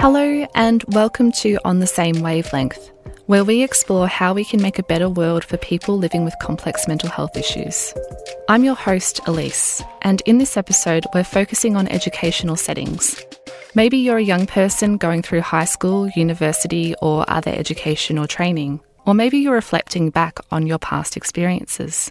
Hello, and welcome to On the Same Wavelength, where we explore how we can make a better world for people living with complex mental health issues. I'm your host, Elise, and in this episode, we're focusing on educational settings. Maybe you're a young person going through high school, university, or other education or training, or maybe you're reflecting back on your past experiences.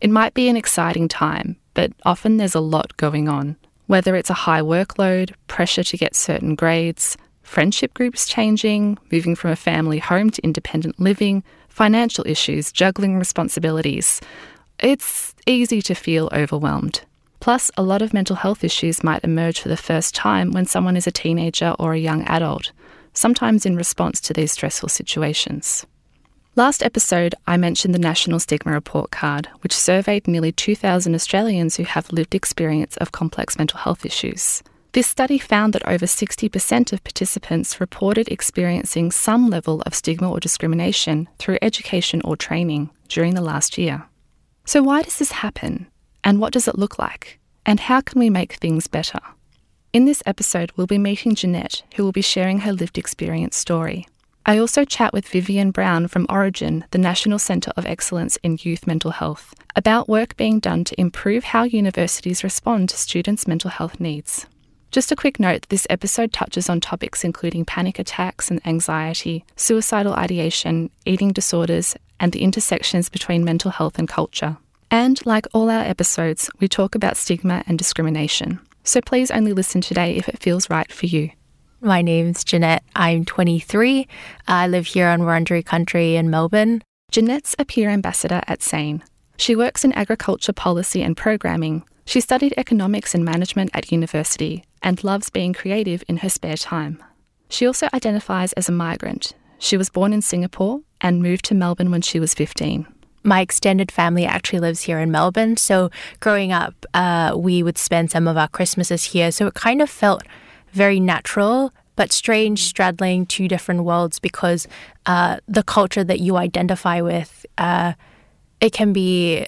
It might be an exciting time, but often there's a lot going on. Whether it's a high workload, pressure to get certain grades, friendship groups changing, moving from a family home to independent living, financial issues, juggling responsibilities. It's easy to feel overwhelmed. Plus, a lot of mental health issues might emerge for the first time when someone is a teenager or a young adult, sometimes in response to these stressful situations. Last episode, I mentioned the National Stigma Report card, which surveyed nearly 2,000 Australians who have lived experience of complex mental health issues. This study found that over 60% of participants reported experiencing some level of stigma or discrimination through education or training during the last year. So, why does this happen? And what does it look like? And how can we make things better? In this episode, we'll be meeting Jeanette, who will be sharing her lived experience story. I also chat with Vivienne Browne from Orygen, the National Centre of Excellence in Youth Mental Health, about work being done to improve how universities respond to students' mental health needs. Just a quick note this episode touches on topics including panic attacks and anxiety, suicidal ideation, eating disorders, and the intersections between mental health and culture. And like all our episodes, we talk about stigma and discrimination. So please only listen today if it feels right for you. My name's Jeanette. I'm 23. I live here on Wurundjeri country in Melbourne. Jeanette's a peer ambassador at SANE. She works in agriculture policy and programming. She studied economics and management at university and loves being creative in her spare time. She also identifies as a migrant. She was born in Singapore and moved to Melbourne when she was 15. My extended family actually lives here in Melbourne, so growing up, uh, we would spend some of our Christmases here. So it kind of felt very natural, but strange straddling two different worlds because uh, the culture that you identify with, uh, it can be,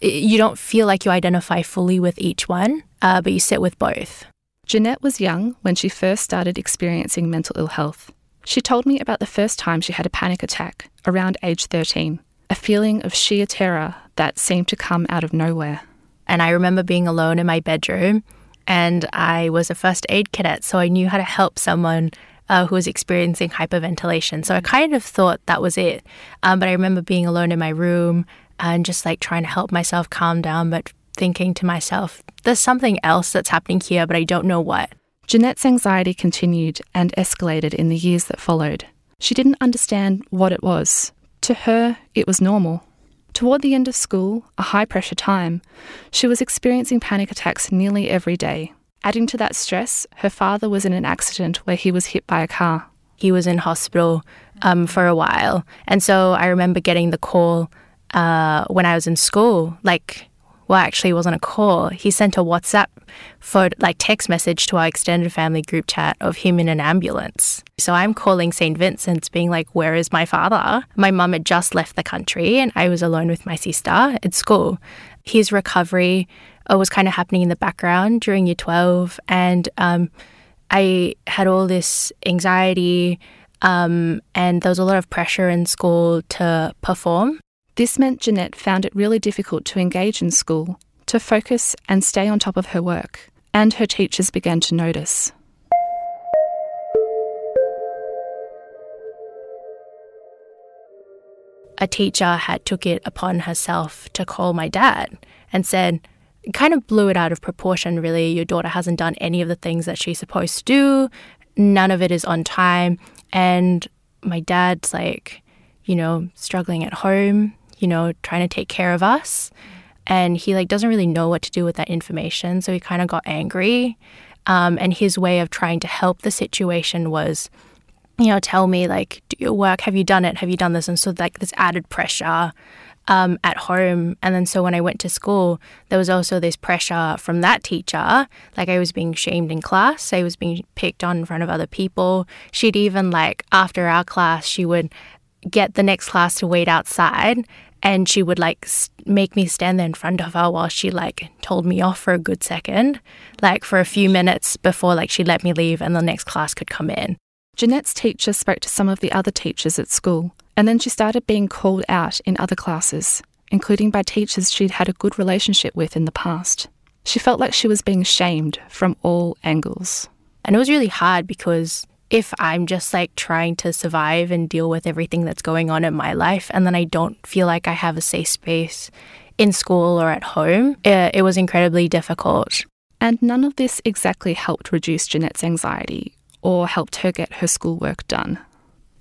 you don't feel like you identify fully with each one, uh, but you sit with both. Jeanette was young when she first started experiencing mental ill health. She told me about the first time she had a panic attack around age 13, a feeling of sheer terror that seemed to come out of nowhere. And I remember being alone in my bedroom, and I was a first aid cadet, so I knew how to help someone uh, who was experiencing hyperventilation. So I kind of thought that was it. Um, but I remember being alone in my room and just like trying to help myself calm down, but thinking to myself, there's something else that's happening here, but I don't know what. Jeanette's anxiety continued and escalated in the years that followed. She didn't understand what it was. To her, it was normal. Toward the end of school, a high pressure time, she was experiencing panic attacks nearly every day. Adding to that stress, her father was in an accident where he was hit by a car. He was in hospital um, for a while. And so I remember getting the call uh, when I was in school, like well, actually, it wasn't a call. He sent a WhatsApp for like text message to our extended family group chat of him in an ambulance. So I'm calling St. Vincent's, being like, Where is my father? My mum had just left the country and I was alone with my sister at school. His recovery uh, was kind of happening in the background during year 12. And um, I had all this anxiety. Um, and there was a lot of pressure in school to perform. This meant Jeanette found it really difficult to engage in school, to focus and stay on top of her work, and her teachers began to notice. A teacher had took it upon herself to call my dad and said, kind of blew it out of proportion really. Your daughter hasn't done any of the things that she's supposed to do. None of it is on time. And my dad's like, you know, struggling at home you know, trying to take care of us. And he like doesn't really know what to do with that information. So he kind of got angry. Um, and his way of trying to help the situation was, you know, tell me like, do your work. Have you done it? Have you done this? And so like this added pressure um, at home. And then so when I went to school, there was also this pressure from that teacher. Like I was being shamed in class. I was being picked on in front of other people. She'd even like after our class, she would get the next class to wait outside and she would like make me stand there in front of her while she like told me off for a good second, like for a few minutes before like she let me leave and the next class could come in. Jeanette's teacher spoke to some of the other teachers at school, and then she started being called out in other classes, including by teachers she'd had a good relationship with in the past. She felt like she was being shamed from all angles. And it was really hard because if I'm just like trying to survive and deal with everything that's going on in my life, and then I don't feel like I have a safe space in school or at home, it, it was incredibly difficult. And none of this exactly helped reduce Jeanette's anxiety or helped her get her schoolwork done.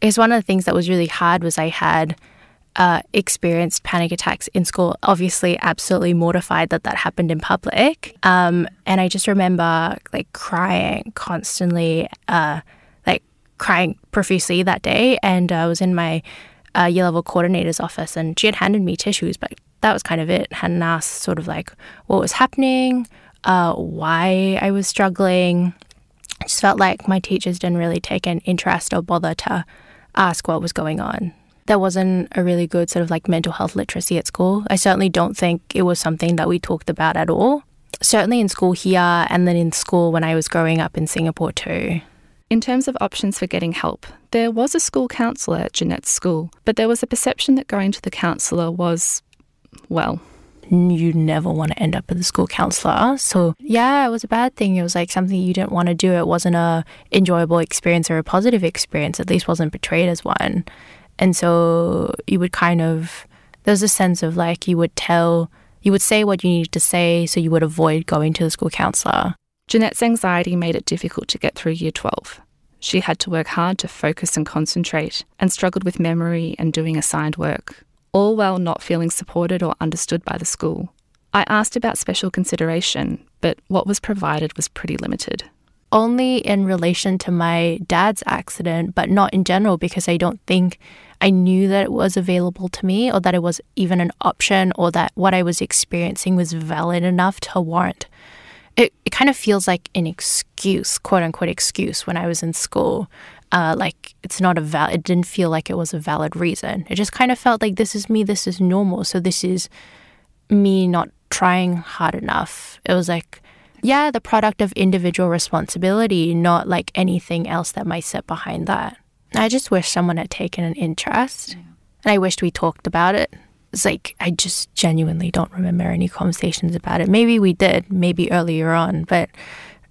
It's one of the things that was really hard was I had uh, experienced panic attacks in school. Obviously, absolutely mortified that that happened in public. Um, and I just remember like crying constantly. Uh, crying profusely that day, and I was in my uh, year level coordinator's office, and she had handed me tissues, but that was kind of it. Hadn't asked sort of like what was happening, uh, why I was struggling. I just felt like my teachers didn't really take an interest or bother to ask what was going on. There wasn't a really good sort of like mental health literacy at school. I certainly don't think it was something that we talked about at all. Certainly in school here, and then in school when I was growing up in Singapore too. In terms of options for getting help, there was a school counsellor at Jeanette's school, but there was a perception that going to the counsellor was, well, you never want to end up with a school counselor. So yeah, it was a bad thing. It was like something you didn't want to do. It wasn't a enjoyable experience or a positive experience. At least wasn't portrayed as one. And so you would kind of there's a sense of like you would tell you would say what you needed to say so you would avoid going to the school counselor. Jeanette's anxiety made it difficult to get through year 12. She had to work hard to focus and concentrate, and struggled with memory and doing assigned work, all while not feeling supported or understood by the school. I asked about special consideration, but what was provided was pretty limited. Only in relation to my dad's accident, but not in general because I don't think I knew that it was available to me or that it was even an option or that what I was experiencing was valid enough to warrant it, it kind of feels like an excuse, quote unquote excuse, when I was in school. Uh, like it's not a valid, it didn't feel like it was a valid reason. It just kind of felt like this is me, this is normal. So this is me not trying hard enough. It was like, yeah, the product of individual responsibility, not like anything else that might sit behind that. I just wish someone had taken an interest. Yeah. And I wished we talked about it it's like I just genuinely don't remember any conversations about it. Maybe we did, maybe earlier on, but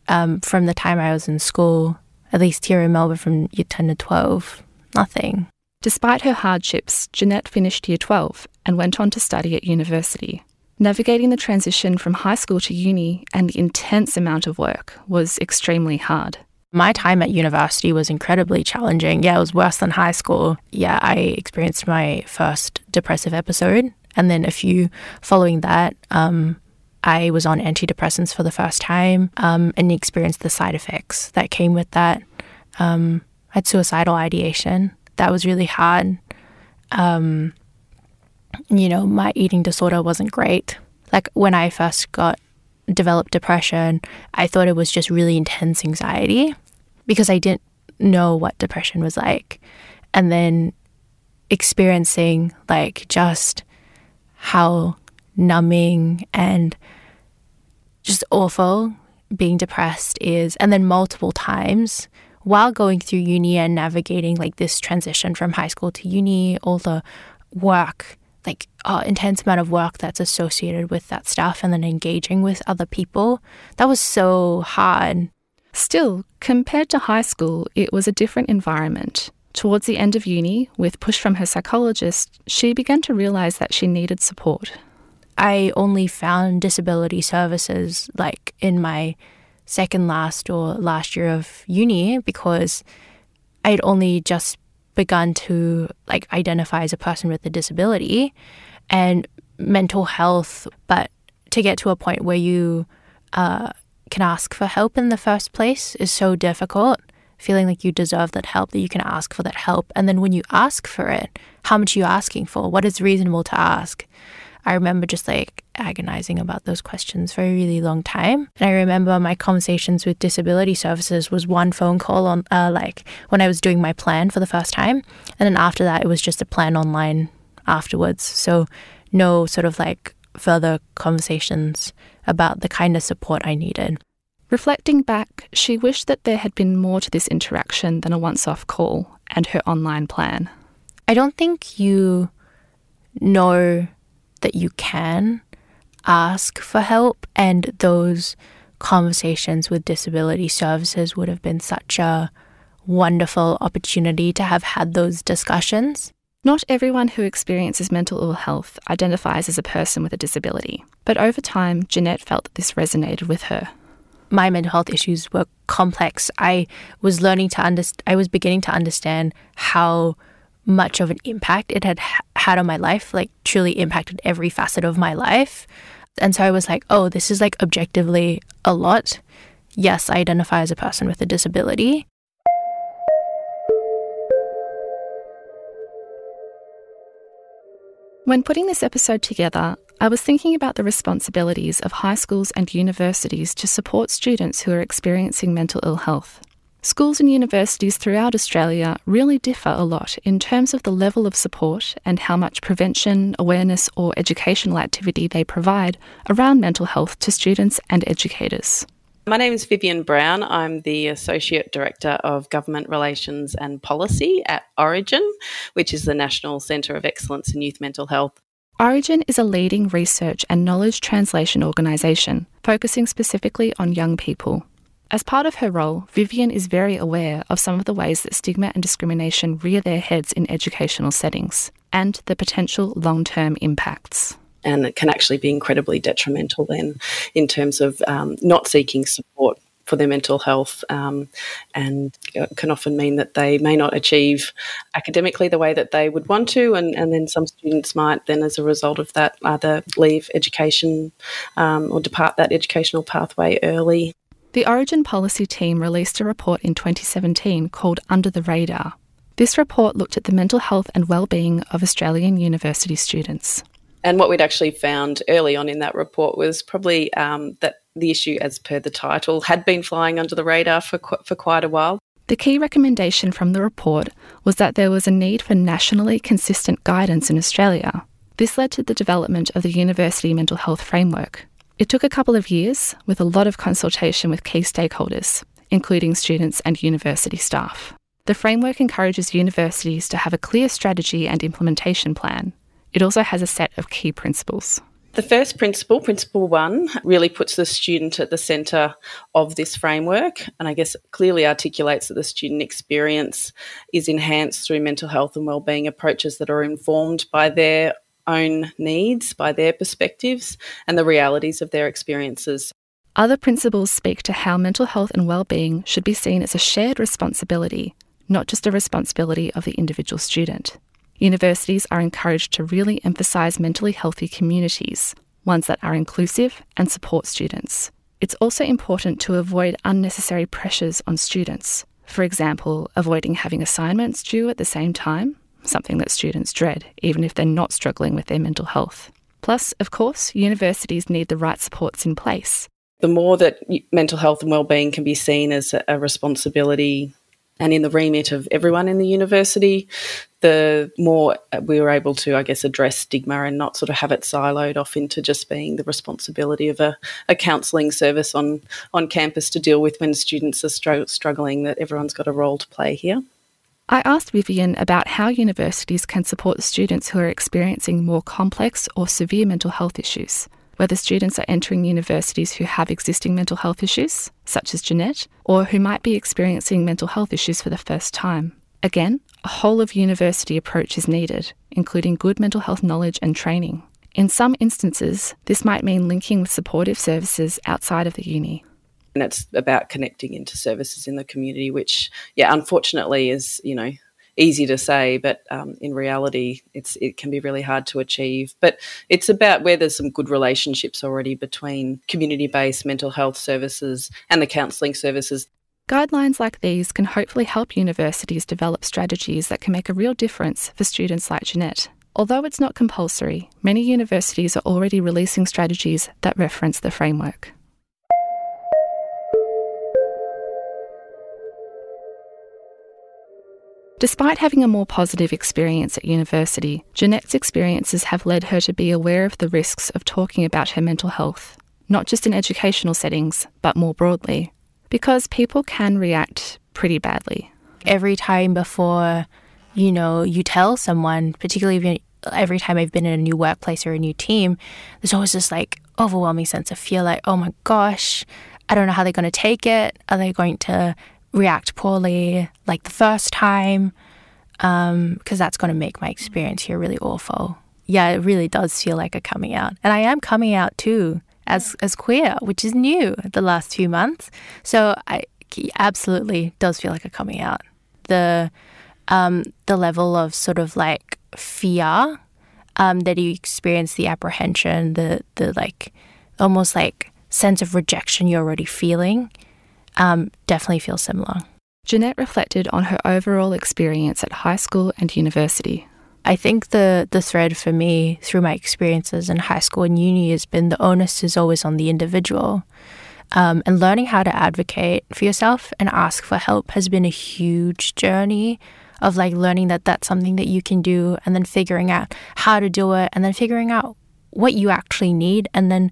um, from the time I was in school, at least here in Melbourne from year 10 to 12, nothing. Despite her hardships, Jeanette finished year 12 and went on to study at university. Navigating the transition from high school to uni and the intense amount of work was extremely hard. My time at university was incredibly challenging. Yeah, it was worse than high school. Yeah, I experienced my first depressive episode. And then a few following that, um, I was on antidepressants for the first time um, and experienced the side effects that came with that. Um, I had suicidal ideation. That was really hard. Um, you know, my eating disorder wasn't great. Like when I first got developed depression, I thought it was just really intense anxiety because I didn't know what depression was like. And then experiencing like just how numbing and just awful being depressed is and then multiple times while going through uni and navigating like this transition from high school to uni all the work like uh, intense amount of work that's associated with that stuff and then engaging with other people. That was so hard. Still, compared to high school, it was a different environment. Towards the end of uni, with push from her psychologist, she began to realize that she needed support. I only found disability services like in my second last or last year of uni because I'd only just begun to like identify as a person with a disability and mental health, but to get to a point where you uh, can ask for help in the first place is so difficult. Feeling like you deserve that help, that you can ask for that help. And then when you ask for it, how much are you asking for? What is reasonable to ask? I remember just like agonizing about those questions for a really long time. And I remember my conversations with disability services was one phone call on uh, like when I was doing my plan for the first time. And then after that, it was just a plan online afterwards. So, no sort of like further conversations about the kind of support I needed. Reflecting back, she wished that there had been more to this interaction than a once off call and her online plan. I don't think you know that you can ask for help, and those conversations with disability services would have been such a wonderful opportunity to have had those discussions. Not everyone who experiences mental ill health identifies as a person with a disability, but over time, Jeanette felt that this resonated with her. My mental health issues were complex. I was learning to understand, I was beginning to understand how much of an impact it had had on my life, like truly impacted every facet of my life. And so I was like, oh, this is like objectively a lot. Yes, I identify as a person with a disability. When putting this episode together, I was thinking about the responsibilities of high schools and universities to support students who are experiencing mental ill health. Schools and universities throughout Australia really differ a lot in terms of the level of support and how much prevention, awareness, or educational activity they provide around mental health to students and educators. My name is Vivienne Browne. I'm the Associate Director of Government Relations and Policy at Orygen, which is the National Centre of Excellence in Youth Mental Health. Orygen is a leading research and knowledge translation organisation focusing specifically on young people. As part of her role, Vivienne is very aware of some of the ways that stigma and discrimination rear their heads in educational settings and the potential long term impacts. And it can actually be incredibly detrimental then in terms of um, not seeking support for their mental health um, and can often mean that they may not achieve academically the way that they would want to. And, and then some students might then, as a result of that, either leave education um, or depart that educational pathway early. The Orygen Policy team released a report in 2017 called Under the Radar. This report looked at the mental health and well-being of Australian university students. And what we'd actually found early on in that report was probably um, that the issue, as per the title, had been flying under the radar for, qu- for quite a while. The key recommendation from the report was that there was a need for nationally consistent guidance in Australia. This led to the development of the University Mental Health Framework, it took a couple of years with a lot of consultation with key stakeholders, including students and university staff. The framework encourages universities to have a clear strategy and implementation plan. It also has a set of key principles. The first principle, Principle One, really puts the student at the centre of this framework and I guess clearly articulates that the student experience is enhanced through mental health and wellbeing approaches that are informed by their own needs by their perspectives and the realities of their experiences. Other principles speak to how mental health and well-being should be seen as a shared responsibility, not just a responsibility of the individual student. Universities are encouraged to really emphasise mentally healthy communities, ones that are inclusive and support students. It's also important to avoid unnecessary pressures on students. For example, avoiding having assignments due at the same time something that students dread, even if they're not struggling with their mental health. Plus, of course, universities need the right supports in place. The more that mental health and well-being can be seen as a responsibility and in the remit of everyone in the university, the more uh, we were able to, I guess, address stigma and not sort of have it siloed off into just being the responsibility of a, a counselling service on, on campus to deal with when students are str- struggling, that everyone's got a role to play here. I asked Vivienne about how universities can support students who are experiencing more complex or severe mental health issues, whether students are entering universities who have existing mental health issues, such as Jeanette, or who might be experiencing mental health issues for the first time. Again, a whole of university approach is needed, including good mental health knowledge and training. In some instances, this might mean linking with supportive services outside of the uni, and it's about connecting into services in the community, which, yeah, unfortunately is, you know, easy to say, but um, in reality, it's it can be really hard to achieve. But it's about where there's some good relationships already between community-based mental health services and the counselling services. Guidelines like these can hopefully help universities develop strategies that can make a real difference for students like Jeanette. Although it's not compulsory, many universities are already releasing strategies that reference the framework. Despite having a more positive experience at university, Jeanette's experiences have led her to be aware of the risks of talking about her mental health, not just in educational settings, but more broadly, because people can react pretty badly. Every time before, you know, you tell someone, particularly every time I've been in a new workplace or a new team, there's always this like overwhelming sense of fear like, oh my gosh, I don't know how they're going to take it. Are they going to react poorly like the first time because um, that's going to make my experience here really awful. Yeah, it really does feel like a coming out, and I am coming out too as as queer, which is new the last few months. So I absolutely does feel like a coming out. The um, the level of sort of like fear um, that you experience, the apprehension, the the like almost like sense of rejection you're already feeling um, definitely feel similar. Jeanette reflected on her overall experience at high school and university. I think the, the thread for me through my experiences in high school and uni has been the onus is always on the individual. Um, and learning how to advocate for yourself and ask for help has been a huge journey of like learning that that's something that you can do and then figuring out how to do it and then figuring out what you actually need and then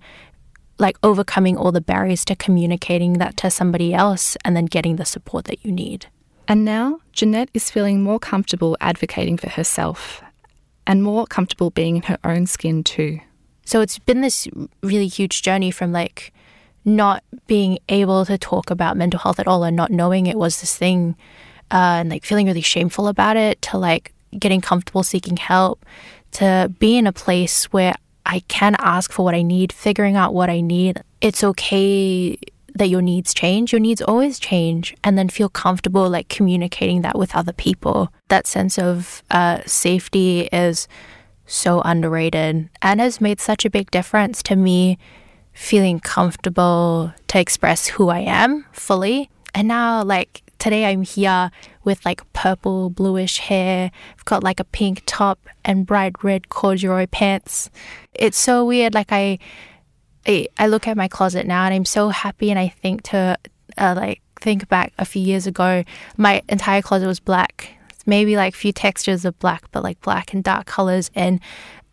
like overcoming all the barriers to communicating that to somebody else and then getting the support that you need. And now Jeanette is feeling more comfortable advocating for herself and more comfortable being in her own skin too. So it's been this really huge journey from like not being able to talk about mental health at all and not knowing it was this thing uh, and like feeling really shameful about it to like getting comfortable seeking help to be in a place where I can ask for what I need, figuring out what I need. It's okay that your needs change. Your needs always change, and then feel comfortable like communicating that with other people. That sense of uh, safety is so underrated and has made such a big difference to me feeling comfortable to express who I am fully. And now, like, today I'm here with like purple bluish hair. I've got like a pink top and bright red corduroy pants. It's so weird. Like I, I, look at my closet now and I'm so happy and I think to uh, like think back a few years ago, my entire closet was black. Maybe like few textures of black, but like black and dark colors. And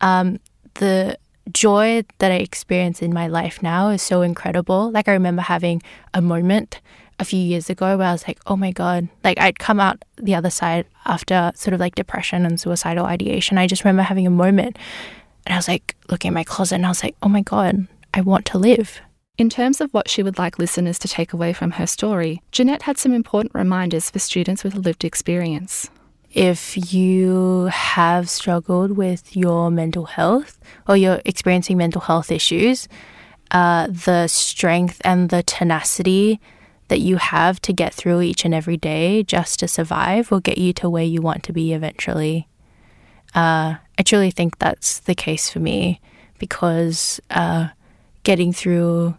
um, the joy that I experience in my life now is so incredible. Like I remember having a moment a few years ago where I was like, oh my God, like I'd come out the other side after sort of like depression and suicidal ideation. I just remember having a moment and I was like looking at my closet and I was like, oh my God, I want to live. In terms of what she would like listeners to take away from her story, Jeanette had some important reminders for students with a lived experience. If you have struggled with your mental health or you're experiencing mental health issues, uh, the strength and the tenacity that you have to get through each and every day just to survive will get you to where you want to be eventually. Uh, I truly think that's the case for me because uh, getting through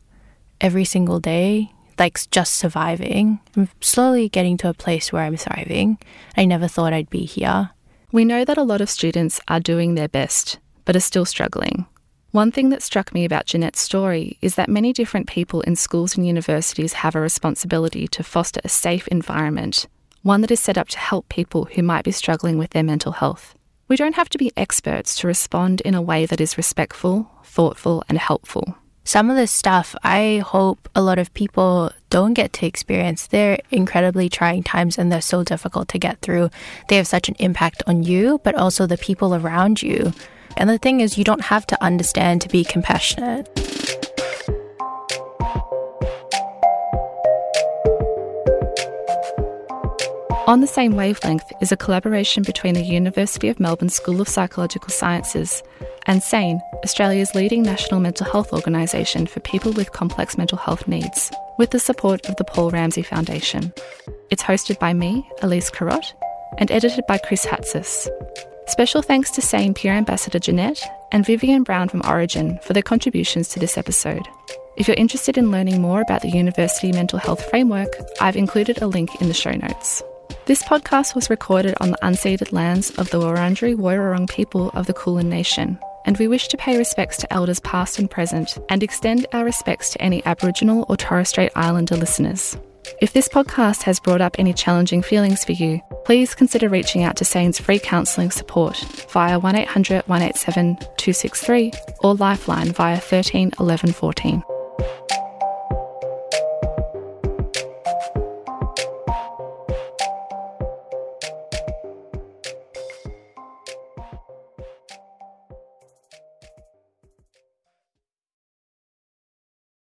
every single day, like just surviving, I'm slowly getting to a place where I'm thriving. I never thought I'd be here. We know that a lot of students are doing their best, but are still struggling. One thing that struck me about Jeanette's story is that many different people in schools and universities have a responsibility to foster a safe environment, one that is set up to help people who might be struggling with their mental health. We don't have to be experts to respond in a way that is respectful, thoughtful, and helpful. Some of this stuff I hope a lot of people don't get to experience. They're incredibly trying times and they're so difficult to get through. They have such an impact on you, but also the people around you. And the thing is, you don't have to understand to be compassionate. On the Same Wavelength is a collaboration between the University of Melbourne School of Psychological Sciences and SANE, Australia's leading national mental health organisation for people with complex mental health needs, with the support of the Paul Ramsay Foundation. It's hosted by me, Elise Carrotte, and edited by Chris Hatzis. Special thanks to SANE Peer Ambassador Jeanette and Vivienne Browne from Orygen for their contributions to this episode. If you're interested in learning more about the University Mental Health Framework, I've included a link in the show notes. This podcast was recorded on the unceded lands of the Wurundjeri Woiwurrung people of the Kulin Nation, and we wish to pay respects to elders past and present and extend our respects to any Aboriginal or Torres Strait Islander listeners. If this podcast has brought up any challenging feelings for you, please consider reaching out to SANE's free counselling support via 1800 187 263 or Lifeline via 13 11 14.